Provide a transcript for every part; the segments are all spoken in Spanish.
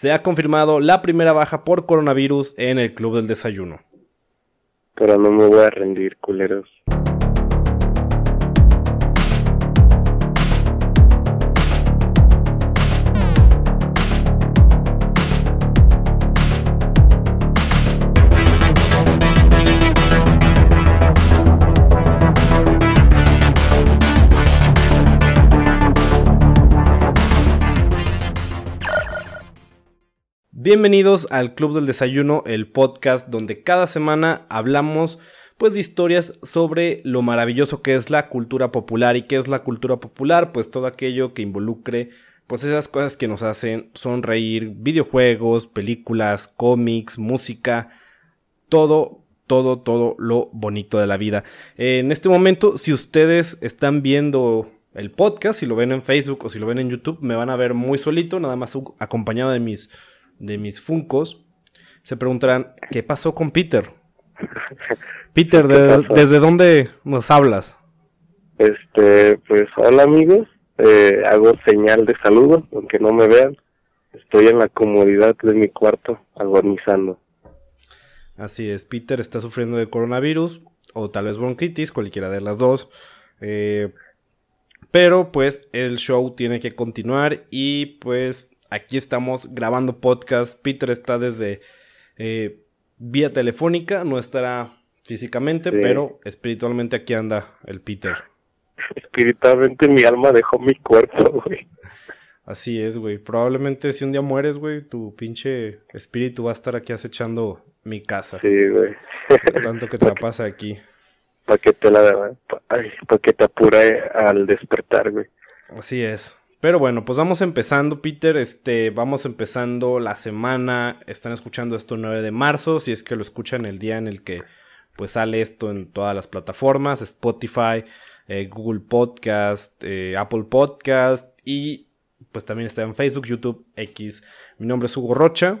se ha confirmado la primera baja por coronavirus en el Club del Desayuno. Pero no me voy a rendir, culeros. Bienvenidos al Club del Desayuno, el podcast donde cada semana hablamos pues de historias sobre lo maravilloso que es la cultura popular y qué es la cultura popular, pues todo aquello que involucre pues esas cosas que nos hacen sonreír, videojuegos, películas, cómics, música, todo, todo, todo lo bonito de la vida. En este momento, si ustedes están viendo el podcast, si lo ven en Facebook o si lo ven en YouTube, me van a ver muy solito, nada más acompañado de mis de mis Funcos, se preguntarán, ¿qué pasó con Peter? Peter, ¿desde dónde nos hablas? Este, pues hola amigos, eh, hago señal de saludo, aunque no me vean. Estoy en la comodidad de mi cuarto, agonizando. Así es, Peter está sufriendo de coronavirus o tal vez bronquitis, cualquiera de las dos. Eh, pero pues el show tiene que continuar y pues Aquí estamos grabando podcast. Peter está desde eh, vía telefónica, no estará físicamente, pero espiritualmente aquí anda el Peter. Espiritualmente mi alma dejó mi cuerpo, güey. Así es, güey. Probablemente si un día mueres, güey, tu pinche espíritu va a estar aquí acechando mi casa. Sí, güey. Tanto que te la pasa aquí. Para que te la... Para que te apure al despertar, güey. Así es. Pero bueno, pues vamos empezando, Peter. Este, vamos empezando la semana. Están escuchando esto el 9 de marzo. Si es que lo escuchan el día en el que pues sale esto en todas las plataformas: Spotify, eh, Google Podcast, eh, Apple Podcast y pues también está en Facebook, YouTube, X. Mi nombre es Hugo Rocha.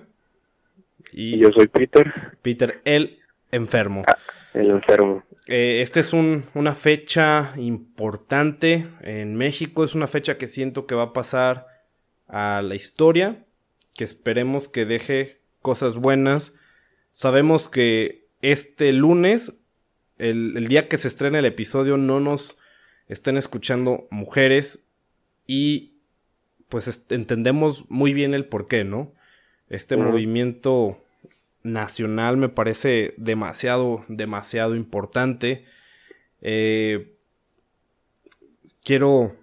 Y, yo soy Peter. Peter, el enfermo. Ah, el enfermo. Eh, esta es una fecha importante en México, es una fecha que siento que va a pasar a la historia, que esperemos que deje cosas buenas. Sabemos que este lunes, el, día que se estrena el episodio, no nos estén escuchando mujeres y pues entendemos muy bien el por qué, ¿no? Este movimiento nacional me parece demasiado, demasiado importante. Eh, quiero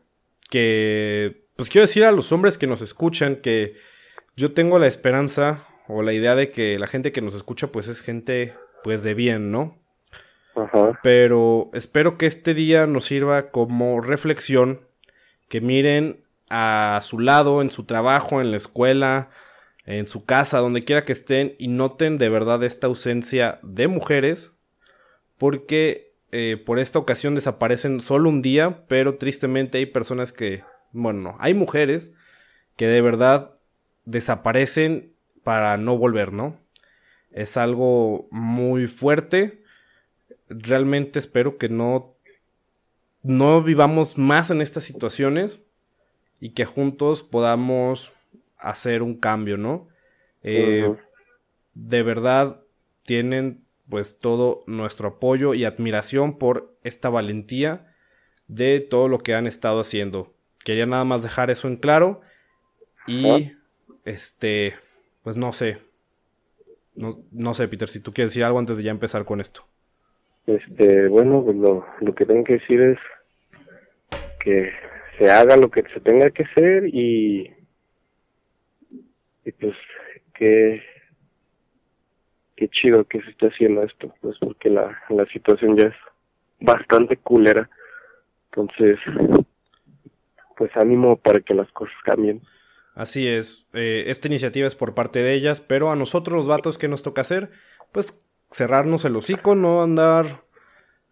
que, pues quiero decir a los hombres que nos escuchan que yo tengo la esperanza o la idea de que la gente que nos escucha pues es gente pues de bien, ¿no? Pero espero que este día nos sirva como reflexión, que miren a su lado, en su trabajo, en la escuela, en su casa, donde quiera que estén, y noten de verdad esta ausencia de mujeres, porque eh, por esta ocasión desaparecen solo un día, pero tristemente hay personas que, bueno, no, hay mujeres que de verdad desaparecen para no volver, ¿no? Es algo muy fuerte. Realmente espero que no no vivamos más en estas situaciones y que juntos podamos hacer un cambio, ¿no? Eh, de verdad tienen pues todo nuestro apoyo y admiración por esta valentía de todo lo que han estado haciendo. Quería nada más dejar eso en claro y este pues no sé. No, no sé, Peter, si tú quieres decir algo antes de ya empezar con esto. Este, bueno, pues lo, lo que tengo que decir es que se haga lo que se tenga que hacer y y pues qué qué chido que se esté haciendo esto pues porque la, la situación ya es bastante culera. Entonces pues ánimo para que las cosas cambien. Así es. Eh, esta iniciativa es por parte de ellas pero a nosotros los vatos que nos toca hacer pues cerrarnos el hocico no andar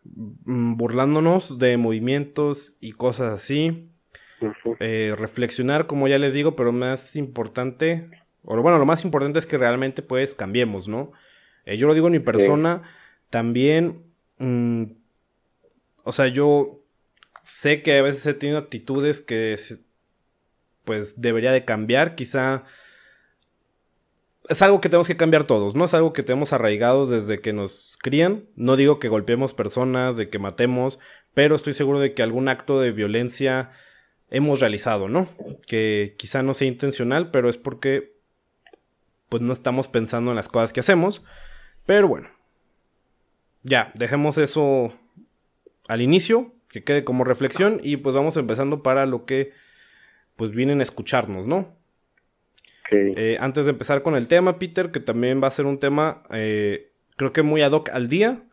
mm, burlándonos de movimientos y cosas así. Eh, reflexionar como ya les digo pero más importante o bueno, lo más importante es que realmente pues cambiemos, ¿no? Eh, yo lo digo en mi persona, también, mm, o sea, yo sé que a veces he tenido actitudes que pues debería de cambiar, quizá es algo que tenemos que cambiar todos, ¿no? Es algo que tenemos arraigado desde que nos crían. No digo que golpeemos personas, de que matemos, pero estoy seguro de que algún acto de violencia hemos realizado, ¿no? Que quizá no sea intencional, pero es porque pues no estamos pensando en las cosas que hacemos. Pero bueno, ya, dejemos eso al inicio, que quede como reflexión y pues vamos empezando para lo que pues vienen a escucharnos, ¿no? Eh, antes de empezar con el tema, Peter, que también va a ser un tema, eh, creo que muy ad hoc al día.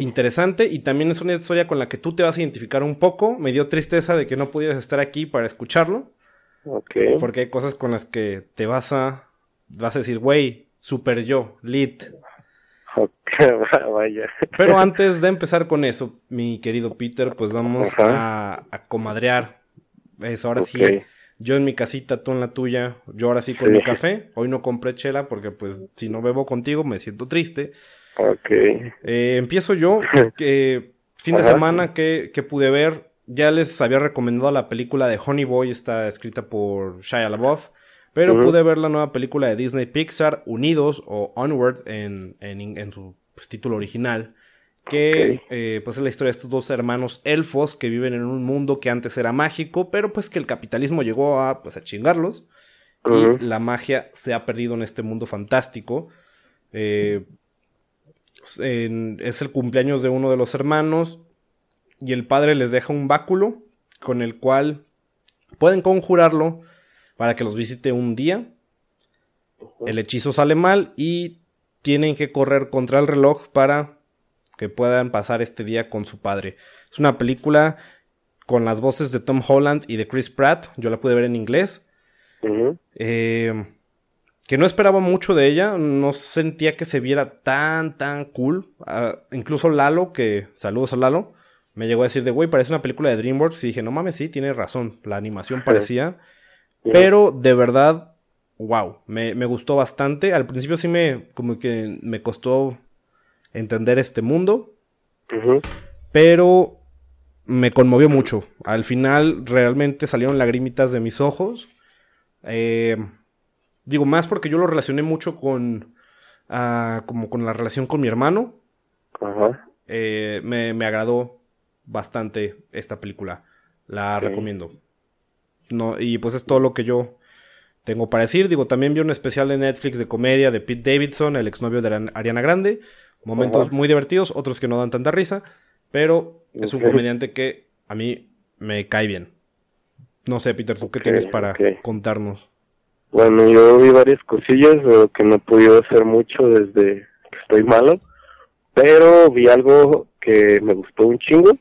Interesante y también es una historia con la que tú te vas a identificar un poco. Me dio tristeza de que no pudieras estar aquí para escucharlo. Porque hay cosas con las que te vas a, vas a decir, güey, super yo, lit. Vaya. Pero antes de empezar con eso, mi querido Peter, pues vamos a, comadrear. Eso, ahora sí yo en mi casita, tú en la tuya, yo ahora sí con mi café. Hoy no compré chela porque pues si no bebo contigo me siento triste. Ok. Eh, empiezo yo, que fin de semana que, que, pude ver, ya les había recomendado la película de Honey Boy, está escrita por Shia LaBeouf, pero pude ver la nueva película de Disney Pixar, Unidos o Onward en, en, en su pues, título original que eh, pues es la historia de estos dos hermanos elfos que viven en un mundo que antes era mágico, pero pues que el capitalismo llegó a pues a chingarlos. Y la magia se ha perdido en este mundo fantástico. Eh, es el cumpleaños de uno de los hermanos y el padre les deja un báculo con el cual pueden conjurarlo para que los visite un día. El hechizo sale mal y tienen que correr contra el reloj para que puedan pasar este día con su padre. Es una película con las voces de Tom Holland y de Chris Pratt. Yo la pude ver en inglés. Eh, que no esperaba mucho de ella. No sentía que se viera tan, tan cool. Ah, incluso Lalo, que saludos a Lalo, me llegó a decir de, güey, parece una película de DreamWorks. Y dije, no mames, sí, tiene razón. La animación parecía. Pero de verdad, wow, me, me, gustó bastante. Al principio sí me, como que me costó entender este mundo. Pero me conmovió mucho. Al final realmente salieron lagrimitas de mis ojos. Eh, digo, más porque yo lo relacioné mucho con. Ah, como con la relación con mi hermano. Eh, me, agradó bastante esta película. La recomiendo. No, y pues es todo lo que yo tengo para decir. Digo, también vi un especial en Netflix de comedia de Pete Davidson, el exnovio de Ariana Grande. Momentos muy divertidos, otros que no dan tanta risa, pero es un comediante que a mí me cae bien. No sé, Peter, ¿tú qué tienes para contarnos? Bueno, yo vi varias cosillas, que no he podido hacer mucho desde que estoy malo, pero vi algo que me gustó un chingo.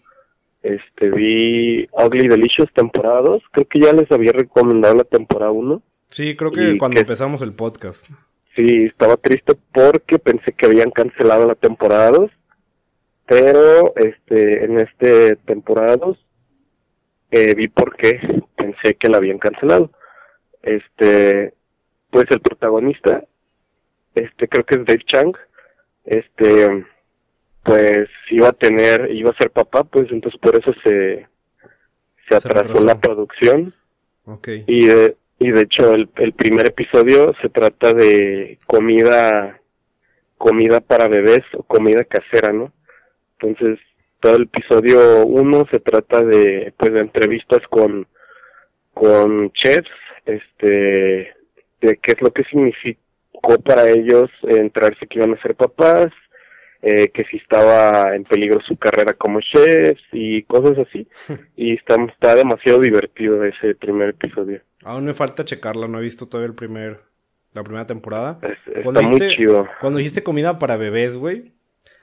Este, vi Ugly Delicious temporada 2, creo que ya les había recomendado la temporada 1. Sí, creo que cuando empezamos el podcast. Sí, estaba triste porque pensé que habían cancelado la temporada 2, pero este en este temporada 2 eh, vi por qué pensé que la habían cancelado. Este, pues el protagonista, este creo que es Dave Chang, este, pues iba a tener, iba a ser papá, pues entonces por eso se, se atrasó la producción. Okay. Y de, y de hecho el, el primer episodio se trata de comida comida para bebés o comida casera, ¿no? Entonces, todo el episodio uno se trata de pues de entrevistas con con chefs, este de qué es lo que significó para ellos entrarse que iban a ser papás, eh, que si estaba en peligro su carrera como chefs y cosas así. y está, está demasiado divertido ese primer episodio. Aún me falta checarla, no he visto todavía el primer, la primera temporada. cuando muy dijiste, chido. Cuando dijiste comida para bebés, güey.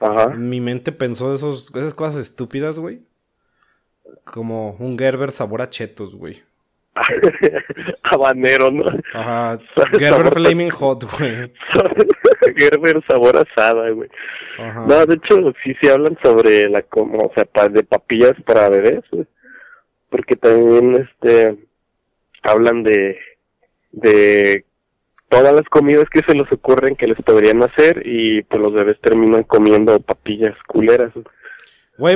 Ajá. Mi mente pensó esos, esas cosas estúpidas, güey. Como un Gerber sabor a chetos, güey. Habanero, ¿no? Ajá. Gerber Flaming Hot, güey. Gerber sabor asada, güey. Ajá. No, de hecho, sí, sí hablan sobre la, como, o sea, de papillas para bebés, güey. Porque también, este, hablan de, de todas las comidas que se les ocurren que les podrían hacer y pues los bebés terminan comiendo papillas culeras. Güey,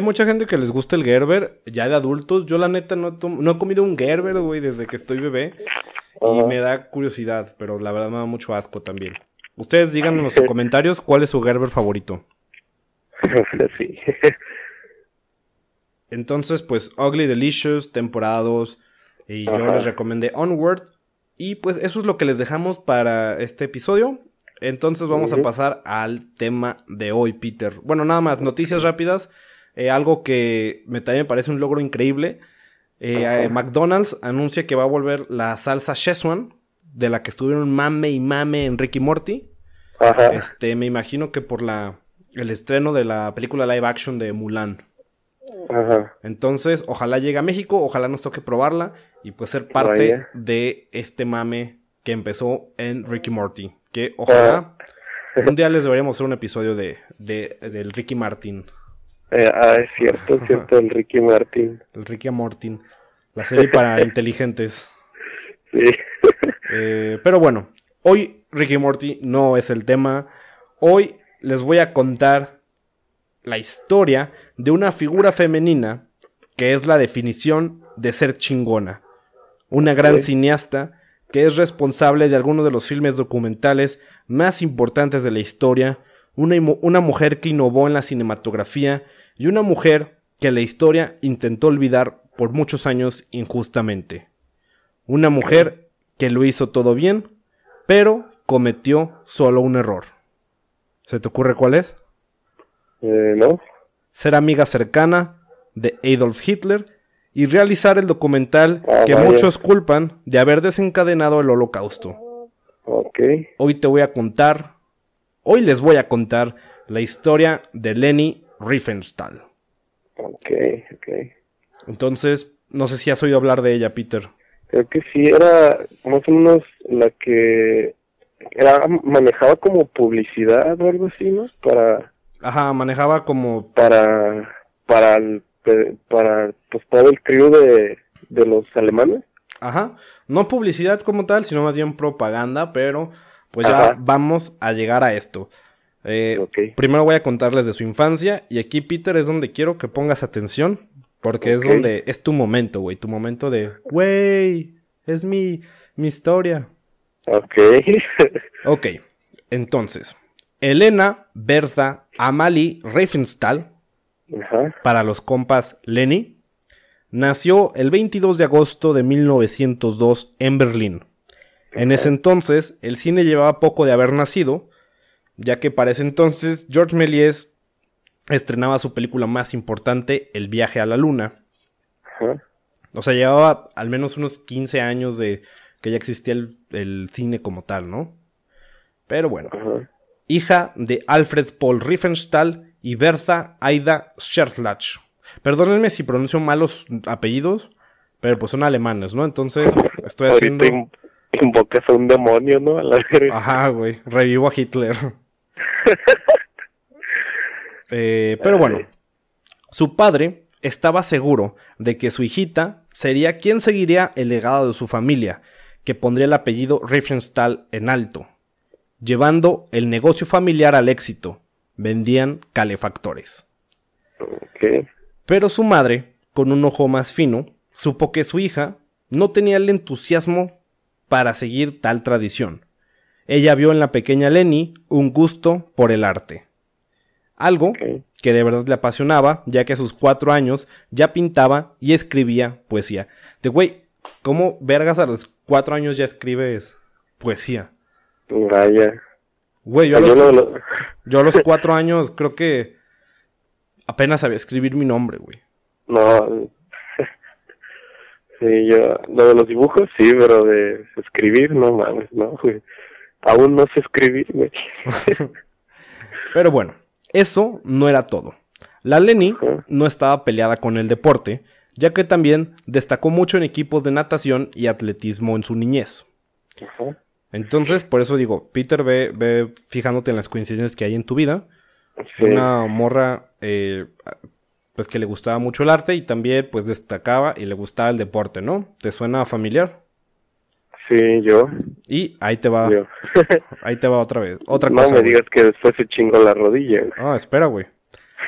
mucha gente que les gusta el Gerber, ya de adultos. Yo la neta no, no he comido un Gerber, güey, desde que estoy bebé. y me da curiosidad, pero la verdad me da mucho asco también. Ustedes díganme en los comentarios cuál es su Gerber favorito. sí. Entonces, pues, Ugly Delicious, temporada 2, y yo les recomendé Onward. Y pues eso es lo que les dejamos para este episodio. Entonces vamos a pasar al tema de hoy, Peter. Bueno, nada más, noticias rápidas. Eh, algo que me, también me parece un logro increíble. Eh, McDonald's anuncia que va a volver la salsa Szechuan, de la que estuvieron mame y mame en Ricky Morty. Este, me imagino que por la el estreno de la película live action de Mulan. Entonces, ojalá llegue a México, ojalá nos toque probarla y pues ser parte de este mame que empezó en Ricky Morty. Que ojalá ah. un día les deberíamos hacer un episodio de, de del Ricky Martin. Eh, ah, es cierto, es cierto, el Ricky Martin. El Ricky Martin. La serie para inteligentes. Sí. Eh, pero bueno, hoy Ricky Morty no es el tema. Hoy les voy a contar la historia de una figura femenina que es la definición de ser chingona. Una gran cineasta que es responsable de algunos de los filmes documentales más importantes de la historia, una, una mujer que innovó en la cinematografía y una mujer que la historia intentó olvidar por muchos años injustamente. Una mujer que lo hizo todo bien, pero cometió solo un error. ¿Se te ocurre cuál es? Eh, no. Ser amiga cercana de Adolf Hitler y realizar el documental ah, que muchos culpan de haber desencadenado el holocausto. Ok. Hoy te voy a contar, hoy les voy a contar la historia de Leni Riefenstahl. Ok, ok. Entonces, no sé si has oído hablar de ella, Peter. Creo que sí, era más o menos la que era manejaba como publicidad o algo así, ¿no? Para Ajá, manejaba como para para el, para pues todo el crew de, de los alemanes. Ajá, no publicidad como tal, sino más bien propaganda, pero pues ya vamos a llegar a esto. Eh, primero voy a contarles de su infancia y aquí Peter es donde quiero que pongas atención porque es donde es tu momento, güey, tu momento de, güey, es mi, mi historia. Ok. ok, entonces, Elena Bertha Amalie Reifenstahl, para los compas Lenny, nació el 22 de agosto de 1902 en Berlín. En ese entonces, el cine llevaba poco de haber nacido, ya que para ese entonces George Méliès estrenaba su película más importante, El viaje a la luna. O sea, llevaba al menos unos 15 años de que ya existía el, cine como tal, ¿no? Pero bueno. Hija de Alfred Paul Riefenstahl y Bertha Aida Schertlach. Perdónenme si pronuncio malos apellidos, pero pues son alemanes, ¿no? Entonces estoy haciendo... invocas a un demonio, ¿no? Ajá, güey. Revivo a Hitler. Eh, pero bueno, su padre estaba seguro de que su hijita sería quien seguiría el legado de su familia, que pondría el apellido Riefenstahl en alto, llevando el negocio familiar al éxito. Vendían calefactores. Pero su madre, con un ojo más fino, supo que su hija no tenía el entusiasmo para seguir tal tradición. Ella vio en la pequeña Lenny un gusto por el arte. Algo que de verdad le apasionaba, ya que a sus cuatro años ya pintaba y escribía poesía. De güey, ¿cómo vergas a los cuatro años ya escribes poesía? Vaya. Güey, yo, a los, cuatro años creo que apenas sabía escribir mi nombre, güey. No. Sí, yo, lo de los dibujos sí, pero de escribir, no mames, no, güey. Aún no sé escribir, güey. pero bueno, eso no era todo. La Lenny no estaba peleada con el deporte, ya que también destacó mucho en equipos de natación y atletismo en su niñez. Entonces, por eso digo, Peter, ve, ve fijándote en las coincidencias que hay en tu vida. Una morra, eh, pues que le gustaba mucho el arte y también, pues destacaba y le gustaba el deporte, ¿no? ¿Te suena familiar? Sí, yo. Y ahí te va. ahí te va otra vez. Otra no cosa. No me digas que después se chingó la rodilla. Ah, espera, güey.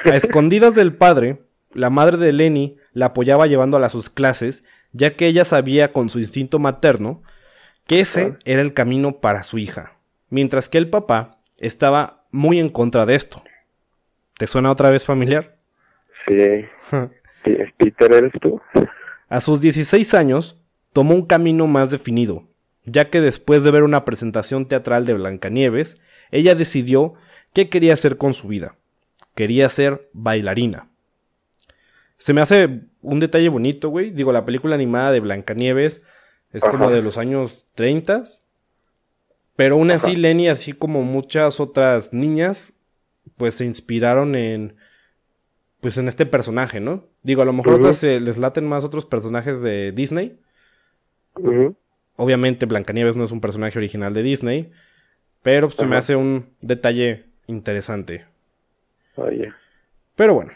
A escondidas del padre, la madre de Lenny la apoyaba llevándola a sus clases, ya que ella sabía con su instinto materno que ese era el camino para su hija, mientras que el papá estaba muy en contra de esto. ¿Te suena otra vez familiar? Sí. Peter, ¿eres tú? A sus 16 años, tomó un camino más definido, ya que después de ver una presentación teatral de Blancanieves, ella decidió qué quería hacer con su vida. Quería ser bailarina. Se me hace un detalle bonito, güey. Digo, la película animada de Blancanieves es como de los años 30. Pero aún así, Lenny, así como muchas otras niñas, pues se inspiraron en. Pues en este personaje, ¿no? Digo, a lo mejor otras les laten más otros personajes de Disney. Obviamente, Blancanieves no es un personaje original de Disney. Pero se me hace un detalle interesante. Oye. Pero bueno.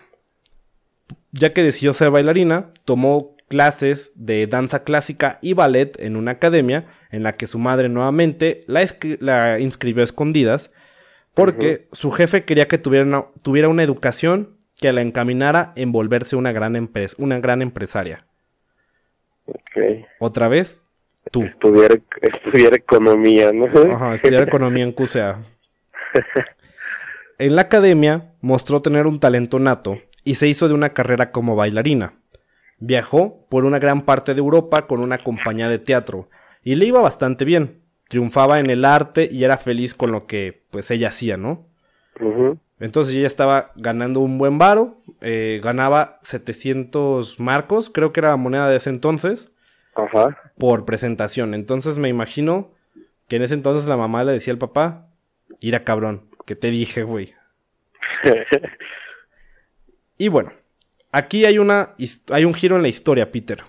Ya que decidió ser bailarina, tomó clases de danza clásica y ballet en una academia en la que su madre nuevamente la, inscribió a escondidas porque su jefe quería que tuviera una, tuviera una, educación que la encaminara en volverse una gran, una gran empresaria. Okay. Otra vez, tú. Estudiar, estudiar economía, ¿no? Ajá, estudiar economía en QCA. en la academia mostró tener un talento nato y se hizo de una carrera como bailarina. Viajó por una gran parte de Europa con una compañía de teatro y le iba bastante bien. Triunfaba en el arte y era feliz con lo que pues ella hacía, ¿no? Entonces ella estaba ganando un buen varo, eh, ganaba 700 marcos, creo que era la moneda de ese entonces, Ajá. por presentación. Entonces me imagino que en ese entonces la mamá le decía al papá, ira cabrón, que te dije, güey. y bueno, Aquí hay una hay un giro en la historia, Peter.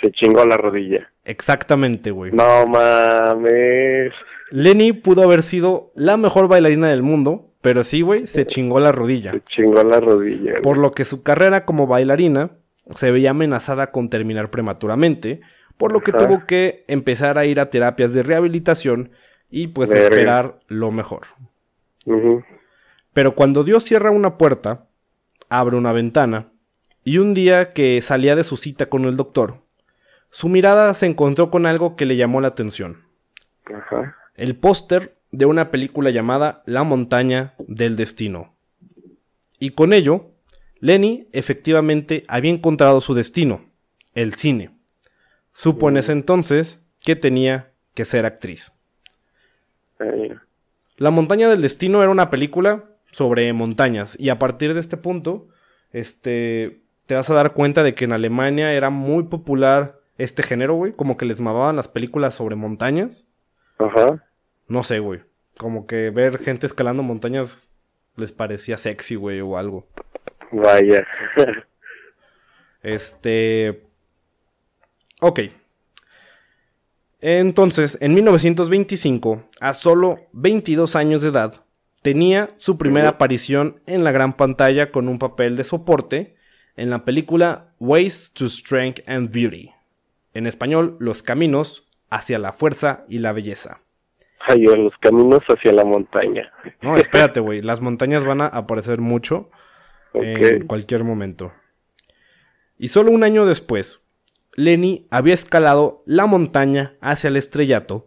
Se chingó la rodilla. Exactamente, güey. No mames. Lenny pudo haber sido la mejor bailarina del mundo, pero sí, güey, se chingó la rodilla. Se chingó la rodilla. Por lo que su carrera como bailarina se veía amenazada con terminar prematuramente, por lo que tuvo que empezar a ir a terapias de rehabilitación y pues esperar lo mejor. Pero cuando Dios cierra una puerta, abre una ventana y un día que salía de su cita con el doctor, su mirada se encontró con algo que le llamó la atención. Ajá. El póster de una película llamada La montaña del destino. Y con ello, Lenny efectivamente había encontrado su destino, el cine. Supo en ese entonces que tenía que ser actriz. La montaña del destino era una película sobre montañas y a partir de este punto, este, te vas a dar cuenta de que en Alemania era muy popular este género, güey. Como que les mamaban las películas sobre montañas. Ajá. No sé, güey. Como que ver gente escalando montañas les parecía sexy, güey, o algo. Vaya. este. Ok. Entonces, en 1925, a solo 22 años de edad, tenía su primera aparición en la gran pantalla con un papel de soporte en la película Ways to Strength and Beauty. En español, Los caminos hacia la fuerza y la belleza. Ay, los caminos hacia la montaña. No, espérate, güey. Las montañas van a aparecer mucho en cualquier momento. Y solo un año después, Lenny había escalado la montaña hacia el estrellato,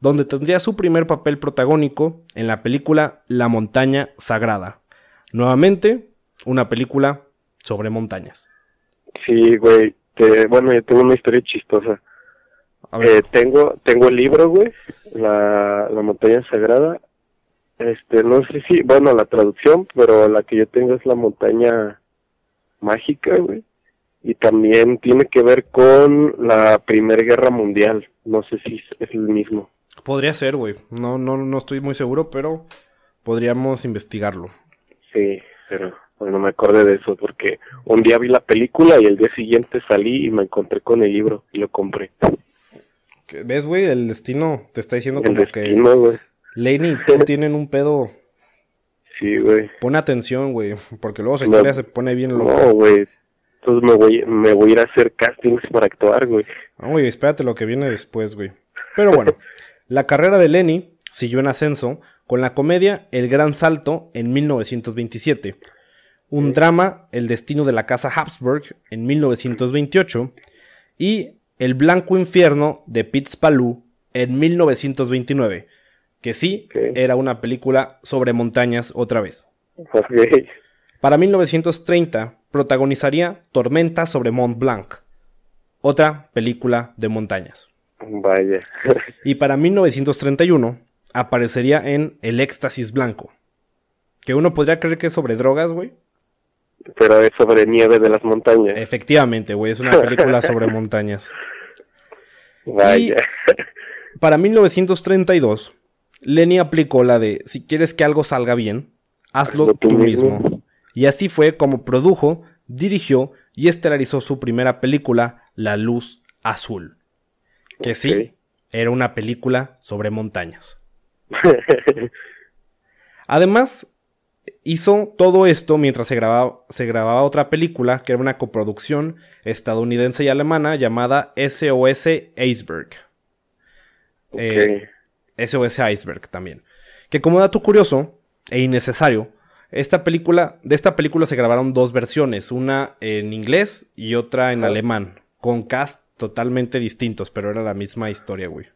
donde tendría su primer papel protagónico en la película La montaña sagrada. Nuevamente, una película sobre montañas. Sí, güey. bueno, yo tengo una historia chistosa. Eh, tengo, tengo el libro, güey, la, la montaña sagrada. Este, no sé si, bueno, la traducción, pero la que yo tengo es la montaña mágica, güey. Y también tiene que ver con la Primera Guerra Mundial. No sé si es el mismo. Podría ser, güey. No, no, no estoy muy seguro, pero podríamos investigarlo. Sí, pero no me acordé de eso porque un día vi la película y el día siguiente salí y me encontré con el libro y lo compré. ¿Ves, güey? El destino te está diciendo como que... Laney y tú tienen un pedo... Sí, güey. Pon atención, güey, porque luego su historia se pone bien loca. No, güey. Entonces me voy, me voy a ir a hacer castings para actuar, güey. No, güey, espérate lo que viene después, güey. Pero bueno, la carrera de Lenny siguió en ascenso con la comedia El Gran Salto en 1927 un drama, El destino de la casa Habsburg, en 1928, y El blanco infierno de Pitts Palou en 1929, que sí era una película sobre montañas otra vez. Para 1930 protagonizaría Tormenta sobre Mont Blanc, otra película de montañas. Vaya. y para 1931 aparecería en El éxtasis blanco, que uno podría creer que es sobre drogas, güey. Pero es sobre nieve de las montañas. Efectivamente, güey, es una película sobre montañas. Vaya. para 1932, Lenny aplicó la de si quieres que algo salga bien, hazlo, tú, mismo. Y así fue como produjo, dirigió y estelarizó su primera película, La Luz Azul. Que sí, era una película sobre montañas. Además, hizo todo esto mientras se grababa, se grababa otra película que era una coproducción estadounidense y alemana llamada SOS Iceberg. SOS eh, Iceberg también. Que como dato curioso e innecesario, esta película, de esta película se grabaron dos versiones, una en inglés y otra en alemán, con cast totalmente distintos, pero era la misma historia, güey.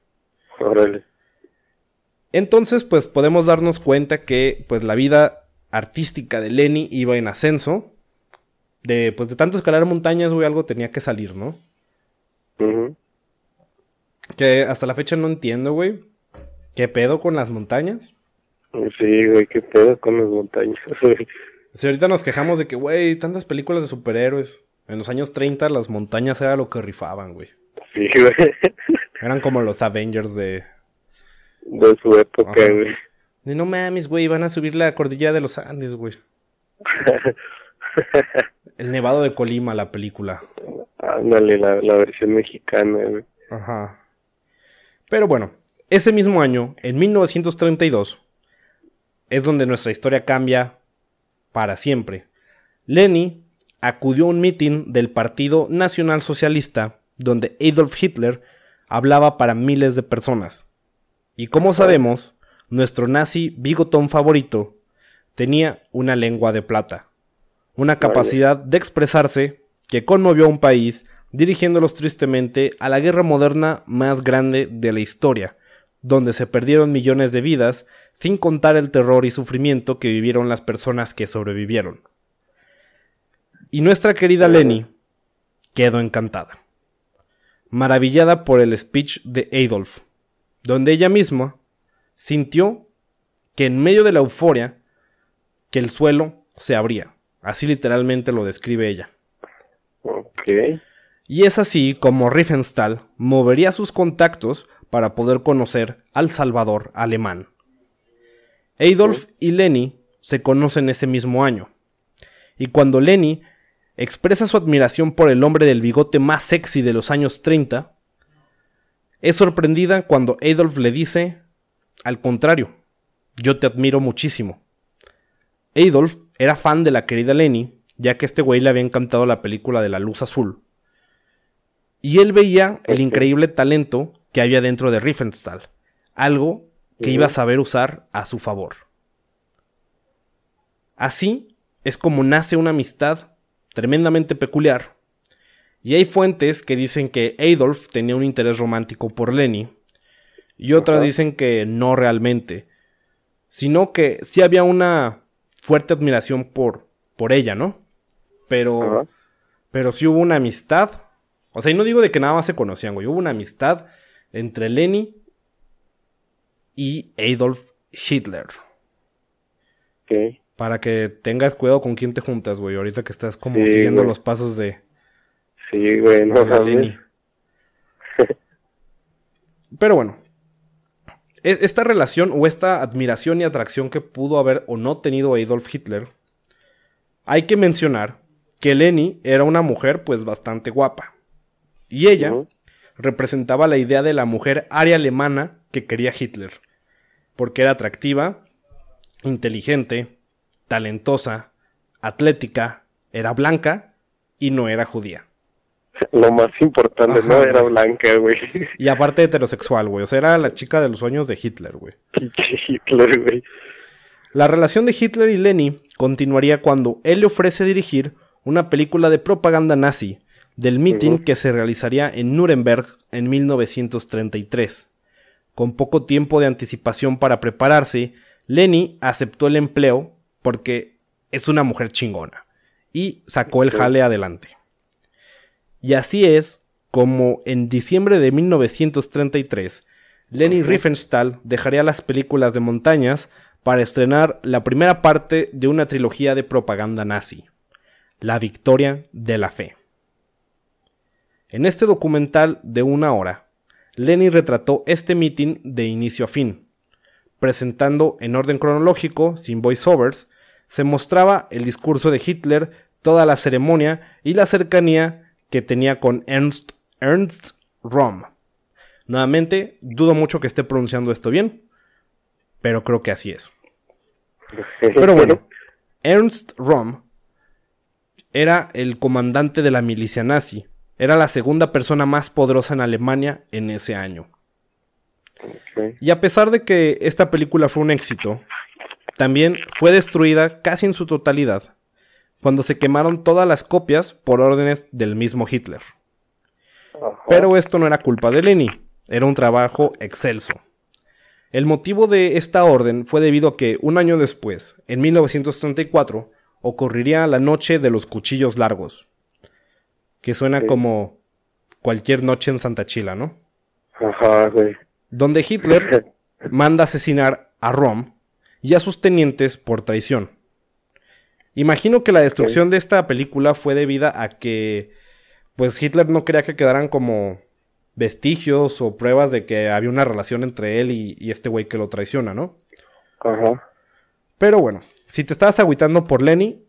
Entonces, pues podemos darnos cuenta que pues la vida artística de Lenny iba en ascenso. De, pues de tanto escalar montañas, güey, algo tenía que salir, ¿no? Que hasta la fecha no entiendo, güey. ¿Qué pedo con las montañas? Sí, güey, qué pedo con las montañas, Si ahorita nos quejamos de que, güey, tantas películas de superhéroes. En los años 30 las montañas era lo que rifaban, güey. Sí, güey. Eran como los Avengers de... De su época, güey. De no mames, güey, van a subir la cordillera de los Andes, güey. El Nevado de Colima, la película. Ándale, la, la versión mexicana, güey. Ajá. Pero bueno, ese mismo año, en 1932, es donde nuestra historia cambia para siempre. Lenny acudió a un mitin del Partido Nacional Socialista donde Adolf Hitler hablaba para miles de personas. Y como sabemos, nuestro nazi bigotón favorito tenía una lengua de plata, una capacidad de expresarse que conmovió a un país dirigiéndolos tristemente a la guerra moderna más grande de la historia, donde se perdieron millones de vidas, sin contar el terror y sufrimiento que vivieron las personas que sobrevivieron. Y nuestra querida Lenny quedó encantada, maravillada por el speech de Adolf, donde ella misma sintió que en medio de la euforia, que el suelo se abría. Así literalmente lo describe ella. Y es así como Riefenstahl movería sus contactos para poder conocer al Salvador alemán. Adolf y Lenny se conocen ese mismo año. Y cuando Lenny expresa su admiración por el hombre del bigote más sexy de los años 30, es sorprendida cuando Adolf le dice, al contrario, yo te admiro muchísimo. Adolf era fan de la querida Lenny, ya que este güey le había encantado la película de la luz azul. Y él veía el increíble talento que había dentro de Riefenstahl, algo que iba a saber usar a su favor. Así es como nace una amistad tremendamente peculiar. Y hay fuentes que dicen que Adolf tenía un interés romántico por Lenny, y otras dicen que no realmente, sino que sí había una fuerte admiración por, por ella, ¿no? Pero, pero sí hubo una amistad. O sea, y no digo de que nada más se conocían, güey. Hubo una amistad entre Lenny y Adolf Hitler. Okay. Para que tengas cuidado con quién te juntas, güey. Ahorita que estás como siguiendo los pasos de. Sí, güey, no Lenny. Pero bueno. E, esta relación o esta admiración y atracción que pudo haber o no tenido Adolf Hitler, hay que mencionar que Lenny era una mujer pues bastante guapa. Y ella representaba la idea de la mujer aria alemana que quería Hitler, porque era atractiva, inteligente, talentosa, atlética, era blanca y no era judía. Lo más importante, no era blanca, güey. Y aparte heterosexual, güey. O sea, era la chica de los sueños de Hitler, güey. Hitler, güey. La relación de Hitler y Lenny continuaría cuando él le ofrece dirigir una película de propaganda nazi del meeting que se realizaría en Nuremberg en 1933, con poco tiempo de anticipación para prepararse, Lenny aceptó el empleo porque es una mujer chingona y sacó el jale adelante. Y así es como en diciembre de 1933, Lenny Riefenstahl dejaría las películas de montañas para estrenar la primera parte de una trilogía de propaganda nazi, La Victoria de la Fe. En este documental de una hora, Lenny retrató este mitin de inicio a fin. Presentando en orden cronológico, sin voiceovers, se mostraba el discurso de Hitler, toda la ceremonia y la cercanía que tenía con Ernst, Ernst Röhm. Nuevamente, dudo mucho que esté pronunciando esto bien, pero creo que así es. Pero bueno, Ernst Röhm era el comandante de la milicia nazi, era la segunda persona más poderosa en Alemania en ese año. Y a pesar de que esta película fue un éxito, también fue destruida casi en su totalidad cuando se quemaron todas las copias por órdenes del mismo Hitler. Pero esto no era culpa de Lenny, era un trabajo excelso. El motivo de esta orden fue debido a que un año después, en 1934, ocurriría la Noche de los Cuchillos Largos, que suena como cualquier noche en Santa Chila, ¿no? Ajá, güey. Donde Hitler manda asesinar a Rom y a sus tenientes por traición. Imagino que la destrucción de esta película fue debida a que pues Hitler no quería que quedaran como vestigios o pruebas de que había una relación entre él y, y este güey que lo traiciona, ¿no? Ajá. Pero bueno, si te estabas agüitando por Lenny,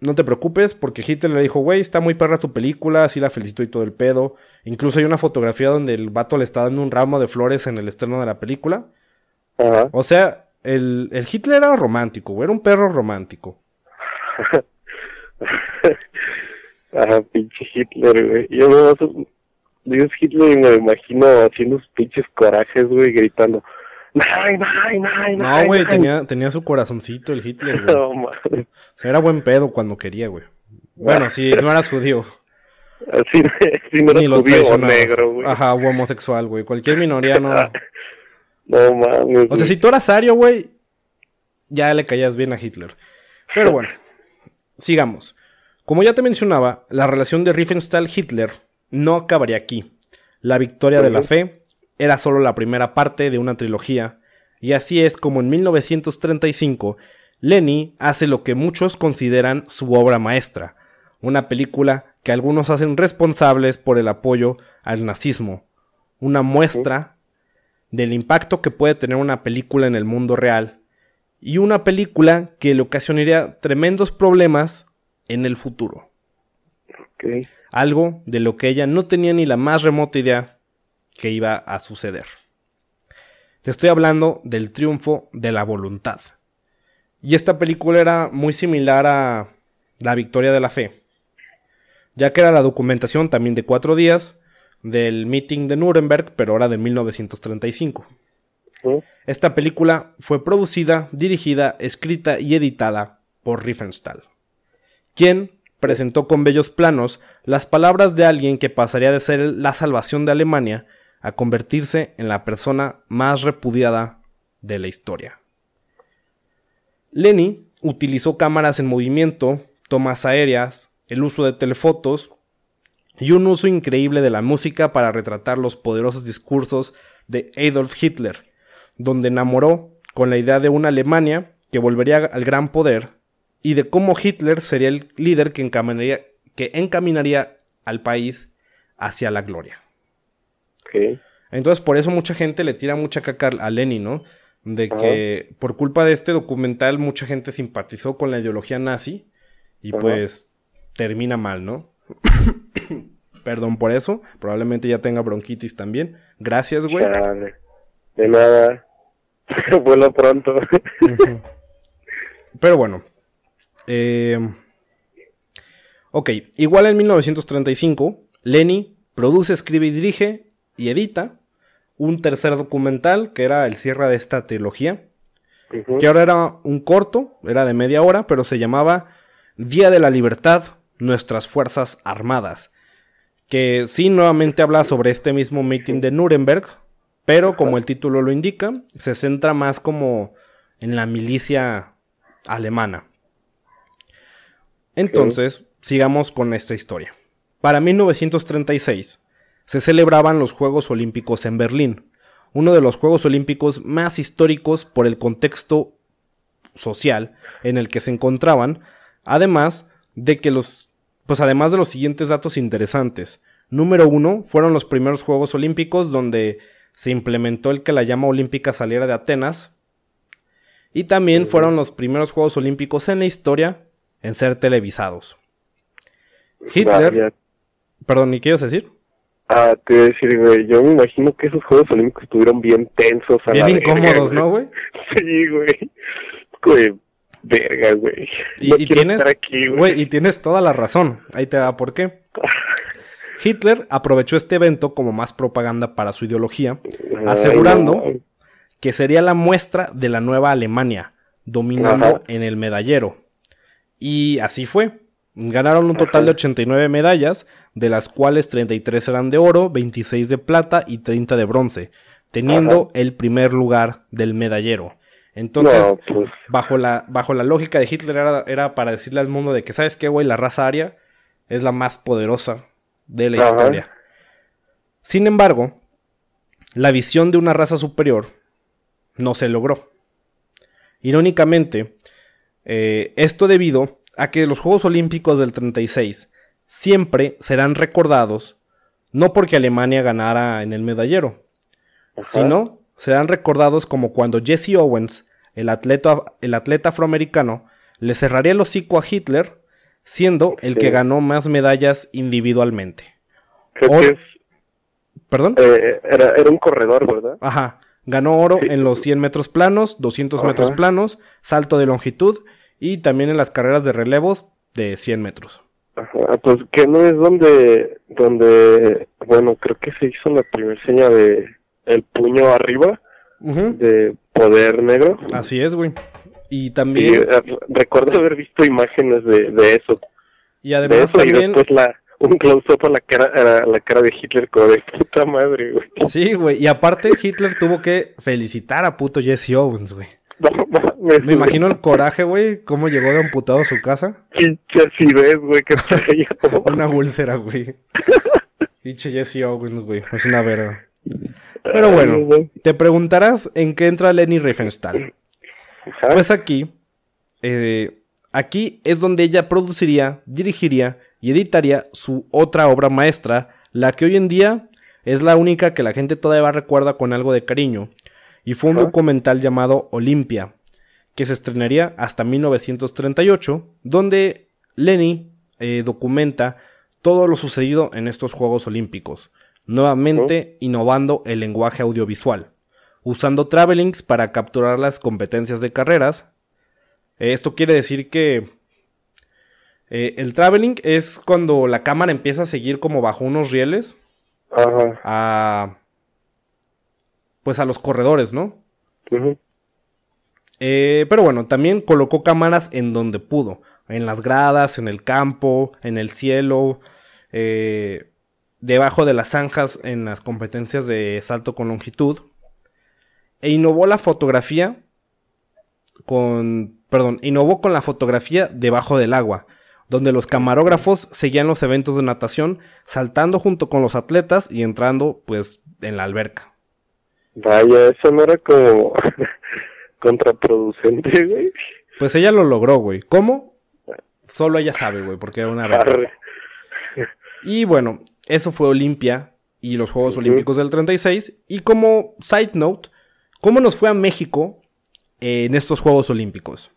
no te preocupes, porque Hitler le dijo, güey, está muy perra tu película, así la felicito y todo el pedo. Incluso hay una fotografía donde el vato le está dando un ramo de flores en el estreno de la película. Ajá. O sea, el, el Hitler era romántico, güey, era un perro romántico. Ajá, pinche Hitler, güey. Yo me dices Hitler y me imagino haciendo sus pinches corajes, güey, gritando. ¡Nay, nay, nay, No, güey, tenía, tenía su corazoncito el Hitler, güey. No. O sea, era buen pedo cuando quería, güey. Bueno, si no eras judío. Así no Ni era lo judío o negro, güey. Ajá, o homosexual, güey. Cualquier minoría no. No mames. O sea, si tú eras ario, güey, ya le caías bien a Hitler. Pero bueno, sigamos. Como ya te mencionaba, la relación de Riefenstahl-Hitler no acabaría aquí. La victoria de la fe era solo la primera parte de una trilogía, y así es como en 1935 Lenny hace lo que muchos consideran su obra maestra, una película que algunos hacen responsables por el apoyo al nazismo, una muestra del impacto que puede tener una película en el mundo real y una película que le ocasionaría tremendos problemas en el futuro. Ok. Algo de lo que ella no tenía ni la más remota idea que iba a suceder. Te estoy hablando del triunfo de la voluntad. Y esta película era muy similar a La Victoria de la Fe, ya que era la documentación también de cuatro días del meeting de Nuremberg, pero ahora de 1935. Esta película fue producida, dirigida, escrita y editada por Riefenstahl, quien presentó con bellos planos las palabras de alguien que pasaría de ser la salvación de Alemania a convertirse en la persona más repudiada de la historia. Lenny utilizó cámaras en movimiento, tomas aéreas, el uso de telefotos y un uso increíble de la música para retratar los poderosos discursos de Adolf Hitler, donde enamoró con la idea de una Alemania que volvería al gran poder y de cómo Hitler sería el líder que encaminaría, que encaminaría al país hacia la gloria. Ok. Entonces, por eso mucha gente le tira mucha caca a Lenin, ¿no? De que por culpa de este documental mucha gente simpatizó con la ideología nazi y pues termina mal, ¿no? Perdón por eso, probablemente ya tenga bronquitis también. Gracias, güey. Chale. De nada. Vuelo pronto. Pero bueno. Eh, ok, igual en 1935, Lenny produce, escribe y dirige y edita un tercer documental que era el cierre de esta trilogía, que ahora era un corto, era de media hora, pero se llamaba Día de la Libertad, Nuestras Fuerzas Armadas, que sí nuevamente habla sobre este mismo meeting de Nuremberg, Pero como el título lo indica, se centra más como en la milicia alemana. Entonces, sigamos con esta historia. Para 1936 se celebraban los Juegos Olímpicos en Berlín, uno de los Juegos Olímpicos más históricos por el contexto social en el que se encontraban, además de que los, pues además de los siguientes datos interesantes. Número uno, fueron los primeros Juegos Olímpicos donde se implementó el que la llama olímpica saliera de Atenas. Y también fueron los primeros Juegos Olímpicos en la historia en ser televisados. Hitler. Perdón, ¿y qué ibas a decir? Ah, te iba a decir, güey, yo me imagino que esos Juegos Olímpicos estuvieron bien tensos. A bien incómodos, ¿no, güey? Sí, güey. Güey, verga, güey. Y, tienes, güey, y tienes toda la razón. Ahí te da por qué. Hitler aprovechó este evento como más propaganda para su ideología, asegurando que sería la muestra de la nueva Alemania, dominando en el medallero. Y así fue. Ganaron un total de 89 medallas, de las cuales 33 eran de oro, 26 de plata y 30 de bronce, teniendo el primer lugar del medallero. Entonces, pues. bajo, la, bajo la lógica de Hitler era, era, para decirle al mundo de que, ¿sabes qué, güey? La raza aria es la más poderosa de la historia. Sin embargo, la visión de una raza superior no se logró. Irónicamente, eh, esto debido a que los Juegos Olímpicos del 36 siempre serán recordados no porque Alemania ganara en el medallero, sino serán recordados como cuando Jesse Owens, el atleta, el atleta afroamericano, le cerraría el hocico a Hitler, siendo el que ganó más medallas individualmente. ¿Perdón? Eh, era, un corredor, ¿verdad? Ajá. Ganó oro en los 100 metros planos, 200 metros planos, salto de longitud y también en las carreras de relevos de 100 metros. Ajá, pues que no es donde, donde, bueno, creo que se hizo la primera seña de el puño arriba de poder negro. Así es, güey. Y también... Eh, recuerdo haber visto imágenes de, de eso. Y además también... la, un close-up a la cara, a la cara de Hitler como de puta madre, güey. Sí, güey. Y aparte Hitler tuvo que felicitar a puto Jesse Owens, güey. me, imagino el coraje, güey, cómo llegó de amputado a su casa. Pinche acidez, güey, que Una úlcera, güey. Pinche Jesse Owens, güey. Es una verga. Pero bueno, te preguntarás en qué entra Lenny Riefenstahl. Pues aquí, eh, aquí es donde ella produciría, dirigiría y editaría su otra obra maestra, la que hoy en día es la única que la gente todavía recuerda con algo de cariño, y fue un documental llamado Olimpia, que se estrenaría hasta 1938, donde Lenny eh, documenta todo lo sucedido en estos Juegos Olímpicos, nuevamente innovando el lenguaje audiovisual, usando travelings para capturar las competencias de carreras. Esto quiere decir que eh, el traveling es cuando la cámara empieza a seguir como bajo unos rieles. Ajá. A. Pues a los corredores, ¿no? Eh, pero bueno, también colocó cámaras en donde pudo. En las gradas, en el campo, en el cielo. Eh, debajo de las zanjas en las competencias de salto con longitud. E innovó la fotografía con. Perdón, innovó con la fotografía debajo del agua donde los camarógrafos seguían los eventos de natación, saltando junto con los atletas y entrando, pues, en la alberca. Vaya, eso no era como contraproducente, güey. Pues ella lo logró, güey. ¿Cómo? Solo ella sabe, güey, porque era una verdad. Y bueno, eso fue Olimpia y los Juegos Olímpicos del 36. Y como side note, ¿cómo nos fue a México en estos Juegos Olímpicos?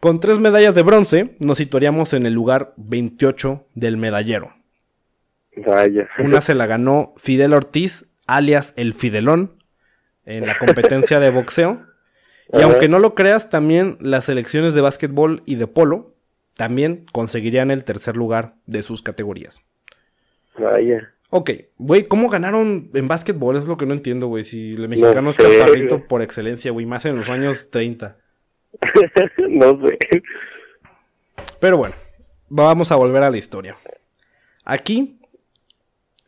Con tres medallas de bronce, nos situaríamos en el lugar 28 del medallero. Una se la ganó Fidel Ortiz, alias el Fidelón, en la competencia de boxeo. Y aunque no lo creas, también las selecciones de básquetbol y de polo también conseguirían el tercer lugar de sus categorías. Vaya. Ok, güey, ¿cómo ganaron en básquetbol? Es lo que no entiendo, güey. Si el mexicano es chaparrito por excelencia, güey, más en los años 30. no sé. Pero bueno, vamos a volver a la historia. Aquí,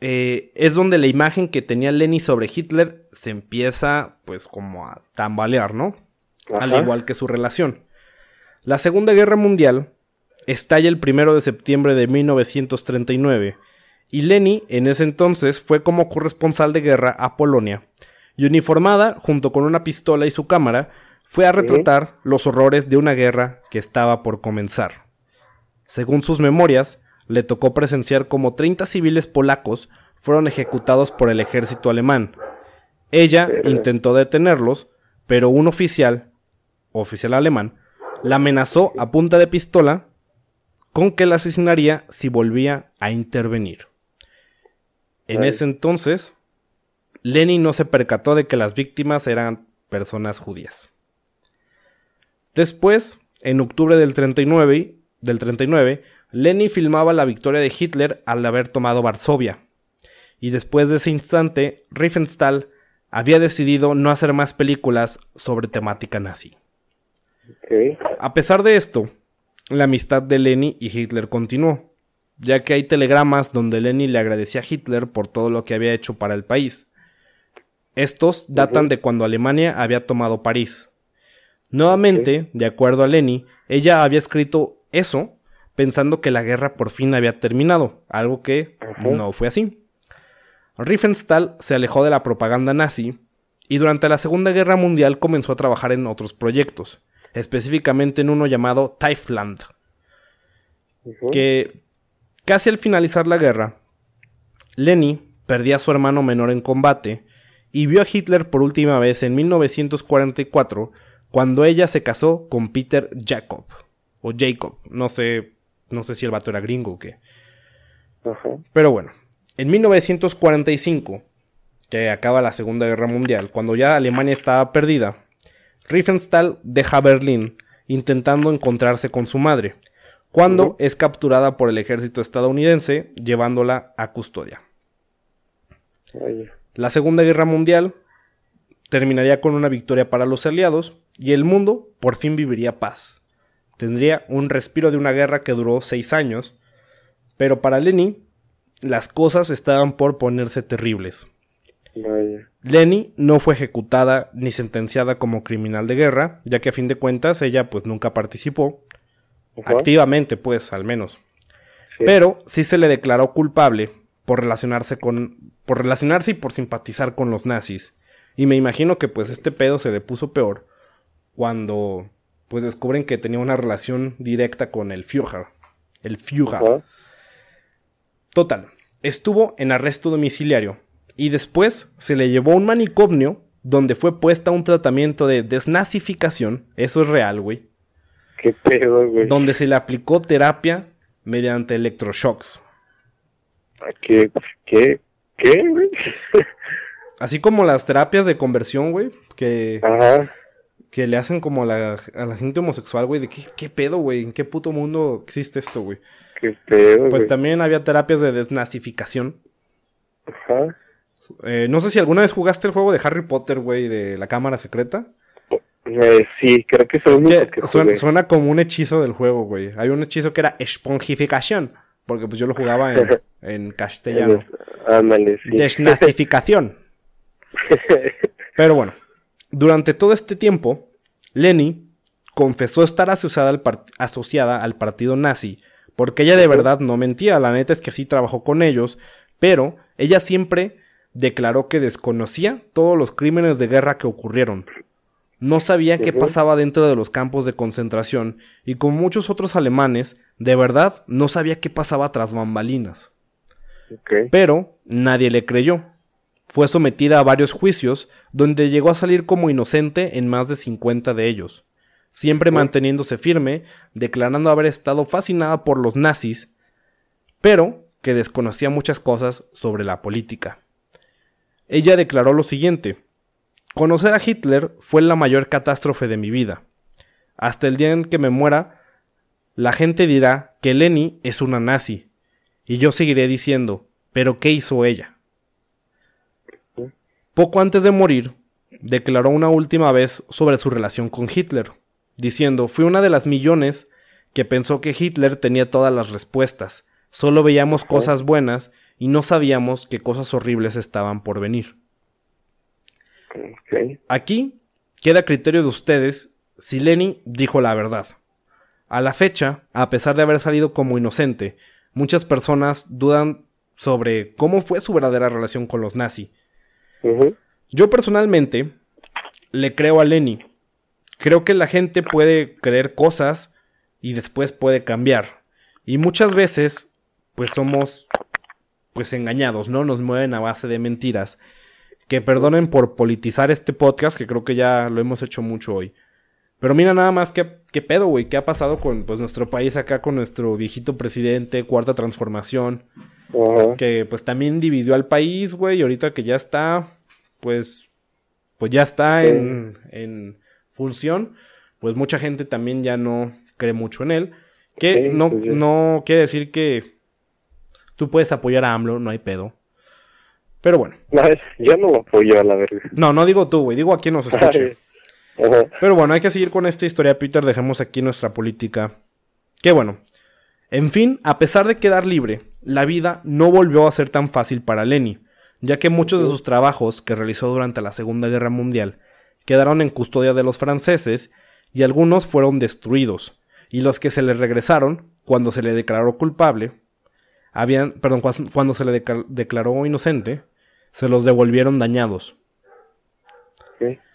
eh, es donde la imagen que tenía Lenny sobre Hitler se empieza pues como a tambalear, ¿no? Al igual que su relación. La Segunda Guerra Mundial estalla el primero de septiembre de 1939 y Lenny en ese entonces fue como corresponsal de guerra a Polonia y uniformada junto con una pistola y su cámara fue a retratar los horrores de una guerra que estaba por comenzar. Según sus memorias, le tocó presenciar como 30 civiles polacos fueron ejecutados por el ejército alemán. Ella intentó detenerlos, pero un oficial, oficial alemán, la amenazó a punta de pistola con que la asesinaría si volvía a intervenir. En ese entonces, Lenin no se percató de que las víctimas eran personas judías. Después, en octubre del 39, del 39, Lenin filmaba la victoria de Hitler al haber tomado Varsovia. Y después de ese instante, Riefenstahl había decidido no hacer más películas sobre temática nazi. A pesar de esto, la amistad de Lenin y Hitler continuó, ya que hay telegramas donde Lenin le agradecía a Hitler por todo lo que había hecho para el país. Estos datan de cuando Alemania había tomado París. Nuevamente, de acuerdo a Lenin, ella había escrito eso pensando que la guerra por fin había terminado, algo que no fue así. Riefenstahl se alejó de la propaganda nazi y durante la Segunda Guerra Mundial comenzó a trabajar en otros proyectos, específicamente en uno llamado Taifland, que casi al finalizar la guerra, Leni perdía a su hermano menor en combate y vio a Hitler por última vez en 1944 cuando ella se casó con Peter Jacob o Jacob, no sé, no sé si el vato era gringo o qué. Pero bueno, en 1945, que acaba la Segunda Guerra Mundial, cuando ya Alemania estaba perdida, Riefenstahl deja Berlín intentando encontrarse con su madre, cuando es capturada por el ejército estadounidense llevándola a custodia. La Segunda Guerra Mundial terminaría con una victoria para los aliados y el mundo por fin viviría paz. Tendría un respiro de una guerra que duró seis años, pero para Lenny las cosas estaban por ponerse terribles. Lenny no fue ejecutada ni sentenciada como criminal de guerra, ya que a fin de cuentas ella pues nunca participó, activamente pues al menos. Pero sí se le declaró culpable por relacionarse con por relacionarse y por simpatizar con los nazis. Y me imagino que pues este pedo se le puso peor cuando pues descubren que tenía una relación directa con el Führer. El Führer. Total, estuvo en arresto domiciliario y después se le llevó a un manicomio donde fue puesta un tratamiento de desnazificación. Eso es real, güey. Qué pedo, güey. Donde se le aplicó terapia mediante electroshocks. ¿Qué? ¿Qué? ¿Qué, güey? Así como las terapias de conversión, güey. Que. Ajá que le hacen como a la, a la gente homosexual, güey, de qué, qué pedo, güey, en qué puto mundo existe esto, güey. Qué pedo, Pues también había terapias de desnazificación. Ajá. Eh, no sé si alguna vez jugaste el juego de Harry Potter, güey, de la cámara secreta. Eh, sí, creo que, es que, suena, suena, como un hechizo del juego, güey. Hay un hechizo que era esponjificación, porque pues yo lo jugaba en, en castellano. Ándale, sí. Desnazificación. Pero bueno, durante todo este tiempo, Lenny confesó estar asociada al, asociada al partido nazi, porque ella de verdad no mentía, la neta es que sí trabajó con ellos, pero ella siempre declaró que desconocía todos los crímenes de guerra que ocurrieron. No sabía qué pasaba dentro de los campos de concentración y como muchos otros alemanes, de verdad no sabía qué pasaba tras bambalinas. Pero nadie le creyó. Fue sometida a varios juicios, donde llegó a salir como inocente en más de 50 de ellos, siempre manteniéndose firme, declarando haber estado fascinada por los nazis, pero que desconocía muchas cosas sobre la política. Ella declaró lo siguiente, Conocer a Hitler fue la mayor catástrofe de mi vida. Hasta el día en que me muera, la gente dirá que Lenny es una nazi, y yo seguiré diciendo, pero ¿qué hizo ella? Poco antes de morir, declaró una última vez sobre su relación con Hitler, diciendo, fui una de las millones que pensó que Hitler tenía todas las respuestas, solo veíamos cosas buenas y no sabíamos que cosas horribles estaban por venir. Aquí queda criterio de ustedes si Lenny dijo la verdad. A la fecha, a pesar de haber salido como inocente, muchas personas dudan sobre cómo fue su verdadera relación con los nazis. Yo personalmente le creo a Lenny. Creo que la gente puede creer cosas y después puede cambiar. Y muchas veces, pues somos pues engañados, ¿no? Nos mueven a base de mentiras. Que perdonen por politizar este podcast, que creo que ya lo hemos hecho mucho hoy. Pero mira nada más qué, qué pedo, güey, qué ha pasado con pues, nuestro país acá, con nuestro viejito presidente, cuarta transformación. Que pues también dividió al país, güey, y ahorita que ya está, pues, pues ya está en, en función, pues mucha gente también ya no cree mucho en él. Que no, no quiere decir que tú puedes apoyar a AMLO, no hay pedo. Pero bueno. No, yo no lo apoyo a la verdad. No, no digo tú, güey, digo a quien nos escuche. Pero bueno, hay que seguir con esta historia, Peter. Dejemos aquí nuestra política. Que bueno. En fin, a pesar de quedar libre, la vida no volvió a ser tan fácil para Lenny, ya que muchos de sus trabajos que realizó durante la Segunda Guerra Mundial quedaron en custodia de los franceses y algunos fueron destruidos, y los que se le regresaron, cuando se le declaró culpable, habían, perdón, cuando se le declaró inocente, se los devolvieron dañados.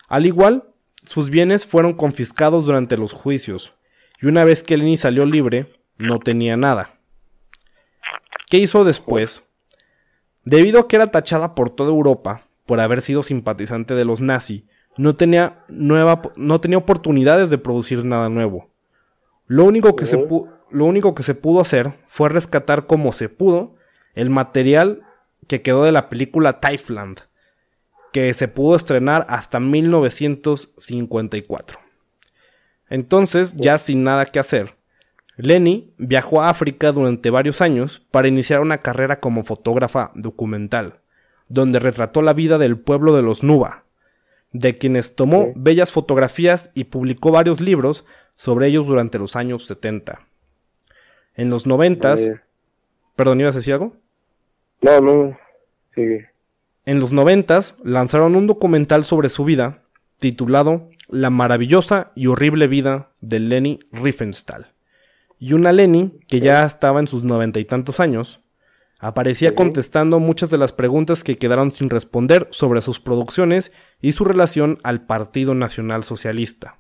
Al igual, sus bienes fueron confiscados durante los juicios, y una vez que Lenny salió libre, no tenía nada. ¿Qué hizo después? Debido a que era tachada por toda Europa por haber sido simpatizante de los nazis, no tenía, nueva, no tenía oportunidades de producir nada nuevo. Lo único, que se lo único que se pudo hacer fue rescatar como se pudo el material que quedó de la película Typhland, que se pudo estrenar hasta 1954. Entonces, ya sin nada que hacer, Lenny viajó a África durante varios años para iniciar una carrera como fotógrafa documental, donde retrató la vida del pueblo de los Nuba, de quienes tomó bellas fotografías y publicó varios libros sobre ellos durante los años 70. En los noventas... Perdón, ¿ibas a decir algo? No, no, sigue. En los noventas lanzaron un documental sobre su vida titulado La maravillosa y horrible vida de Lenny Riefenstahl. Y una Lenny, que ya estaba en sus noventa y tantos años, aparecía contestando muchas de las preguntas que quedaron sin responder sobre sus producciones y su relación al Partido Nacional Socialista.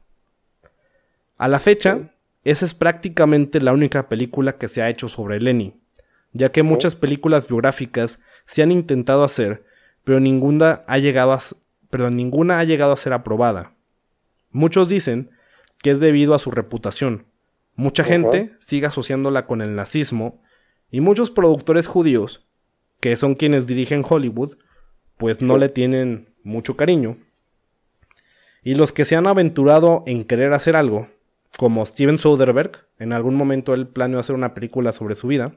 A la fecha, esa es prácticamente la única película que se ha hecho sobre Lenny, ya que muchas películas biográficas se han intentado hacer, pero ninguna ha llegado a, ninguna ha llegado a ser aprobada. Muchos dicen que es debido a su reputación. Mucha gente sigue asociándola con el nazismo y muchos productores judíos, que son quienes dirigen Hollywood, pues no le tienen mucho cariño. Y los que se han aventurado en querer hacer algo, como Steven Soderbergh, en algún momento él planeó hacer una película sobre su vida,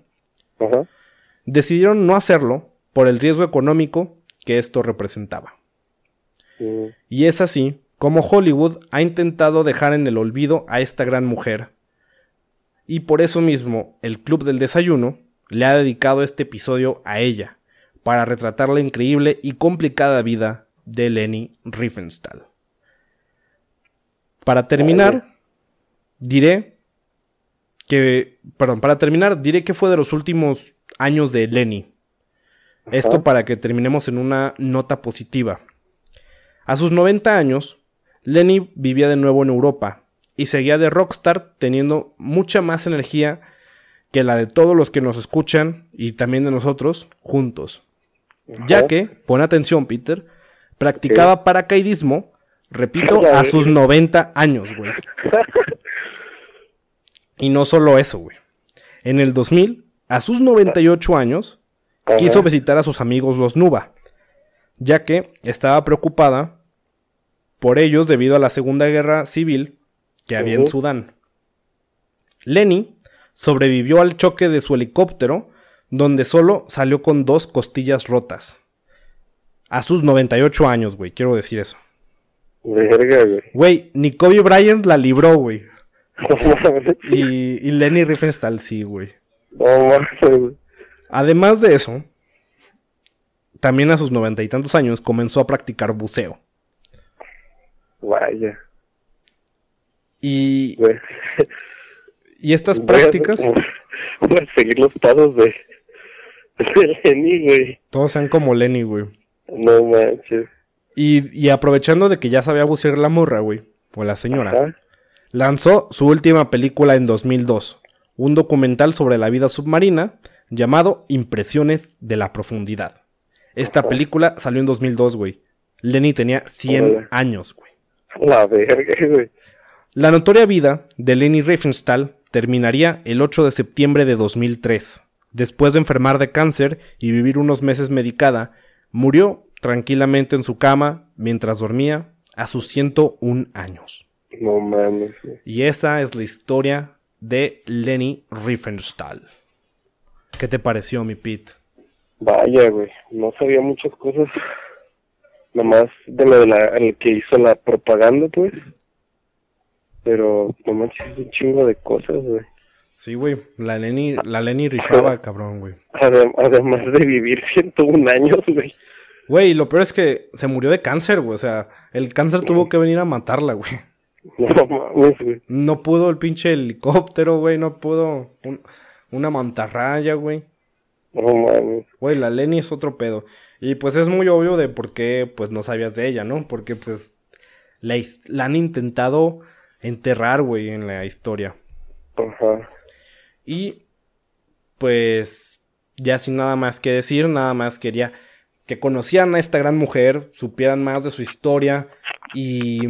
decidieron no hacerlo por el riesgo económico que esto representaba. Y es así como Hollywood ha intentado dejar en el olvido a esta gran mujer. Y por eso mismo el Club del Desayuno le ha dedicado este episodio a ella, para retratar la increíble y complicada vida de Lenny Riefenstahl. Para terminar, diré que, perdón, para terminar, diré que fue de los últimos años de Lenny. Esto para que terminemos en una nota positiva. A sus 90 años, Lenny vivía de nuevo en Europa y seguía de rockstar teniendo mucha más energía que la de todos los que nos escuchan y también de nosotros juntos. Ya que, pon atención Peter, practicaba paracaidismo, repito, a sus 90 años, güey. Y no solo eso, güey. En el 2000, a sus 98 años, quiso visitar a sus amigos los Nuba, ya que estaba preocupada por ellos debido a la Segunda Guerra Civil que había en Sudán. Lenny sobrevivió al choque de su helicóptero, donde solo salió con dos costillas rotas. A sus 98 años, güey, quiero decir eso. Güey, ni Kobe Bryant la libró, güey. Y, y Lenny Riefenstahl sí, güey. Además de eso, también a sus noventa y tantos años comenzó a practicar buceo. Vaya. Y, Güey. y estas Voy a- prácticas, Voy a seguir los pasos de, de Lenny, güey. todos sean como Lenny, güey. No manches. Y, y aprovechando de que ya sabía bucear la morra, güey, o la señora, Ajá. Lanzó su última película en 2002, un documental sobre la vida submarina llamado Impresiones de la Profundidad. Esta película salió en 2002, güey. Lenny tenía 100 Órale. años, güey. La verga, güey. La notoria vida de Lenny Riefenstahl terminaría el 8 de septiembre de 2003. Después de enfermar de cáncer y vivir unos meses medicada, murió tranquilamente en su cama mientras dormía a sus 101 años. No mames. Y esa es la historia de Lenny Riefenstahl. ¿Qué te pareció, mi Pete? Vaya, güey. No sabía muchas cosas. Nomás de lo de la, el que hizo la propaganda, pues. Pero, no manches, es un chingo de cosas, güey. Sí, güey, la Lenny, la Lenny rifaba, cabrón, güey. Adem- además de vivir 101 años, güey. Güey, lo peor es que se murió de cáncer, güey. O sea, el cáncer tuvo que venir a matarla, güey. No mames, güey. No pudo el pinche helicóptero, güey. No pudo un- una mantarraya, güey. No mames. Güey, la Lenny es otro pedo. Y pues es muy obvio de por qué, pues no sabías de ella, ¿no? Porque pues la han intentado enterrar, güey, en la historia. Ajá. Y pues ya sin nada más que decir, nada más quería que conocieran a esta gran mujer, supieran más de su historia y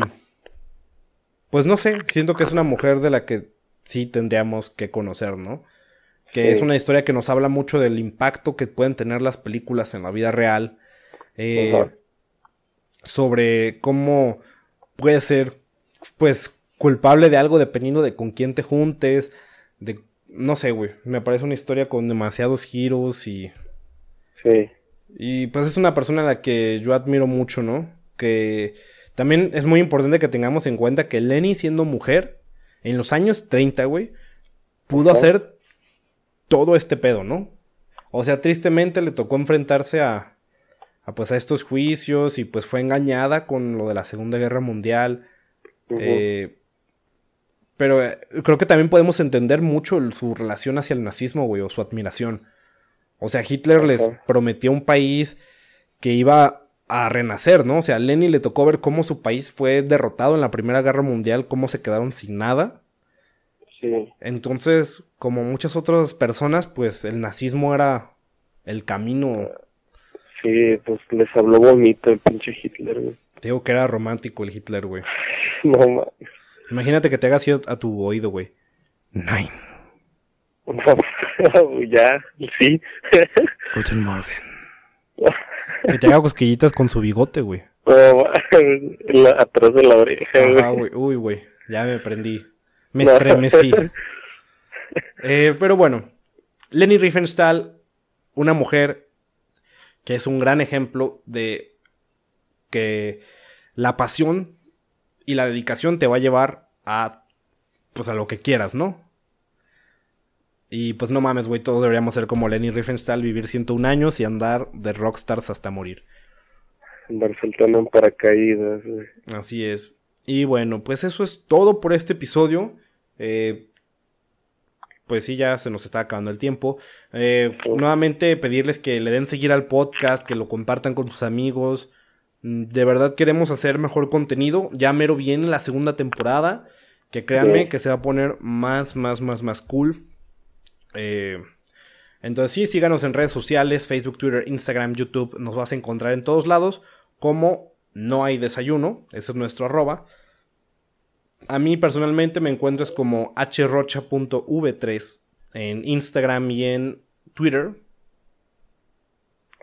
pues no sé, siento que es una mujer de la que sí tendríamos que conocer, ¿no? Que Sí. es una historia que nos habla mucho del impacto que pueden tener las películas en la vida real, eh, sobre cómo puede ser, pues, culpable de algo dependiendo de con quién te juntes, de, no sé, güey, me parece una historia con demasiados giros y, Sí. y pues es una persona a la que yo admiro mucho, ¿no? Que también es muy importante que tengamos en cuenta que Lenny siendo mujer, en los años 30, güey, pudo hacer todo este pedo, ¿no? O sea, tristemente le tocó enfrentarse a, a pues a estos juicios y pues fue engañada con lo de la Segunda Guerra Mundial. Eh, pero eh, creo que también podemos entender mucho el- su relación hacia el nazismo, güey, o su admiración. O sea, Hitler les prometió un país que iba a renacer, ¿no? O sea, a Lenin le tocó ver cómo su país fue derrotado en la Primera Guerra Mundial, cómo se quedaron sin nada. Sí. Entonces, como muchas otras personas, pues el nazismo era el camino. Sí, pues les habló bonito el pinche Hitler, güey. Te digo que era romántico el Hitler, güey. No mames. Imagínate que te haga así a tu oído, güey. Nine. No, ya, sí. Guten Morgen. Que te haga cosquillitas con su bigote, güey. La- atrás de la oreja, Ajá, güey. Uy, güey. Ya me prendí. Me No. estremecí. Eh, pero bueno. Leni Riefenstahl, una mujer que es un gran ejemplo de que la pasión y la dedicación te va a llevar a pues a lo que quieras, ¿no? Y pues no mames, güey, todos deberíamos ser como Lenny Riefenstahl, vivir 101 años y andar de rockstars hasta morir. Andar saltando en paracaídas, güey. Así es. Y bueno, pues eso es todo por este episodio. Eh, pues sí, ya se nos está acabando el tiempo. Eh, nuevamente pedirles que le den seguir al podcast, que lo compartan con sus amigos. Mm, De verdad queremos hacer mejor contenido. Ya mero viene la segunda temporada. Que créanme Sí. que se va a poner más, más, más, más cool. Eh, entonces sí, síganos en redes sociales, Facebook, Twitter, Instagram, YouTube. Nos vas a encontrar en todos lados como no hay desayuno. Ese es nuestro arroba. A mí personalmente me encuentras como hrocha.v3 en Instagram y en Twitter.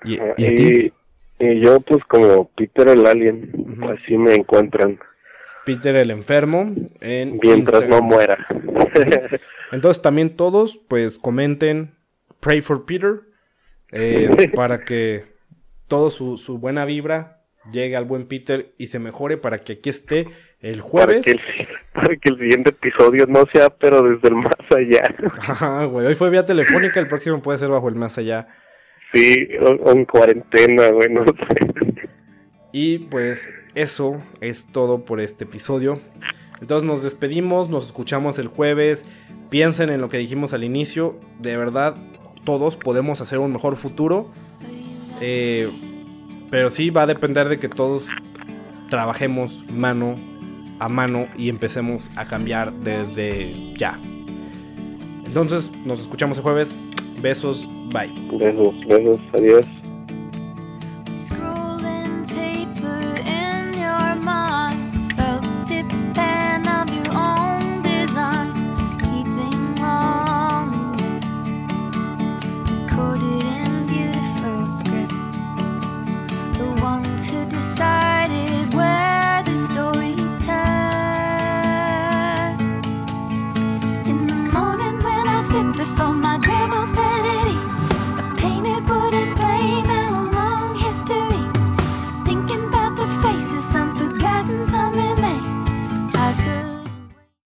¿Y, Ajá, y a ti? y, y yo, pues, como Peter el Alien, así me encuentran. Peter el enfermo en Mientras no muera. Entonces también todos, pues comenten Pray for Peter eh, para que todo su, su buena vibra llegue al buen Peter y se mejore para que aquí esté el para, jueves. que el, para que el siguiente episodio no sea, pero desde el más allá. Ajá, güey. Hoy fue vía telefónica, el próximo puede ser bajo el más allá. Sí, o, en cuarentena, bueno. Y pues eso es todo por este episodio. Entonces nos despedimos, nos escuchamos el jueves. Piensen en lo que dijimos al inicio. De verdad, todos podemos hacer un mejor futuro. Eh, pero sí va a depender de que todos trabajemos mano a mano y empecemos a cambiar desde ya. Entonces, nos escuchamos el jueves. Besos, bye. Besos, besos, adiós.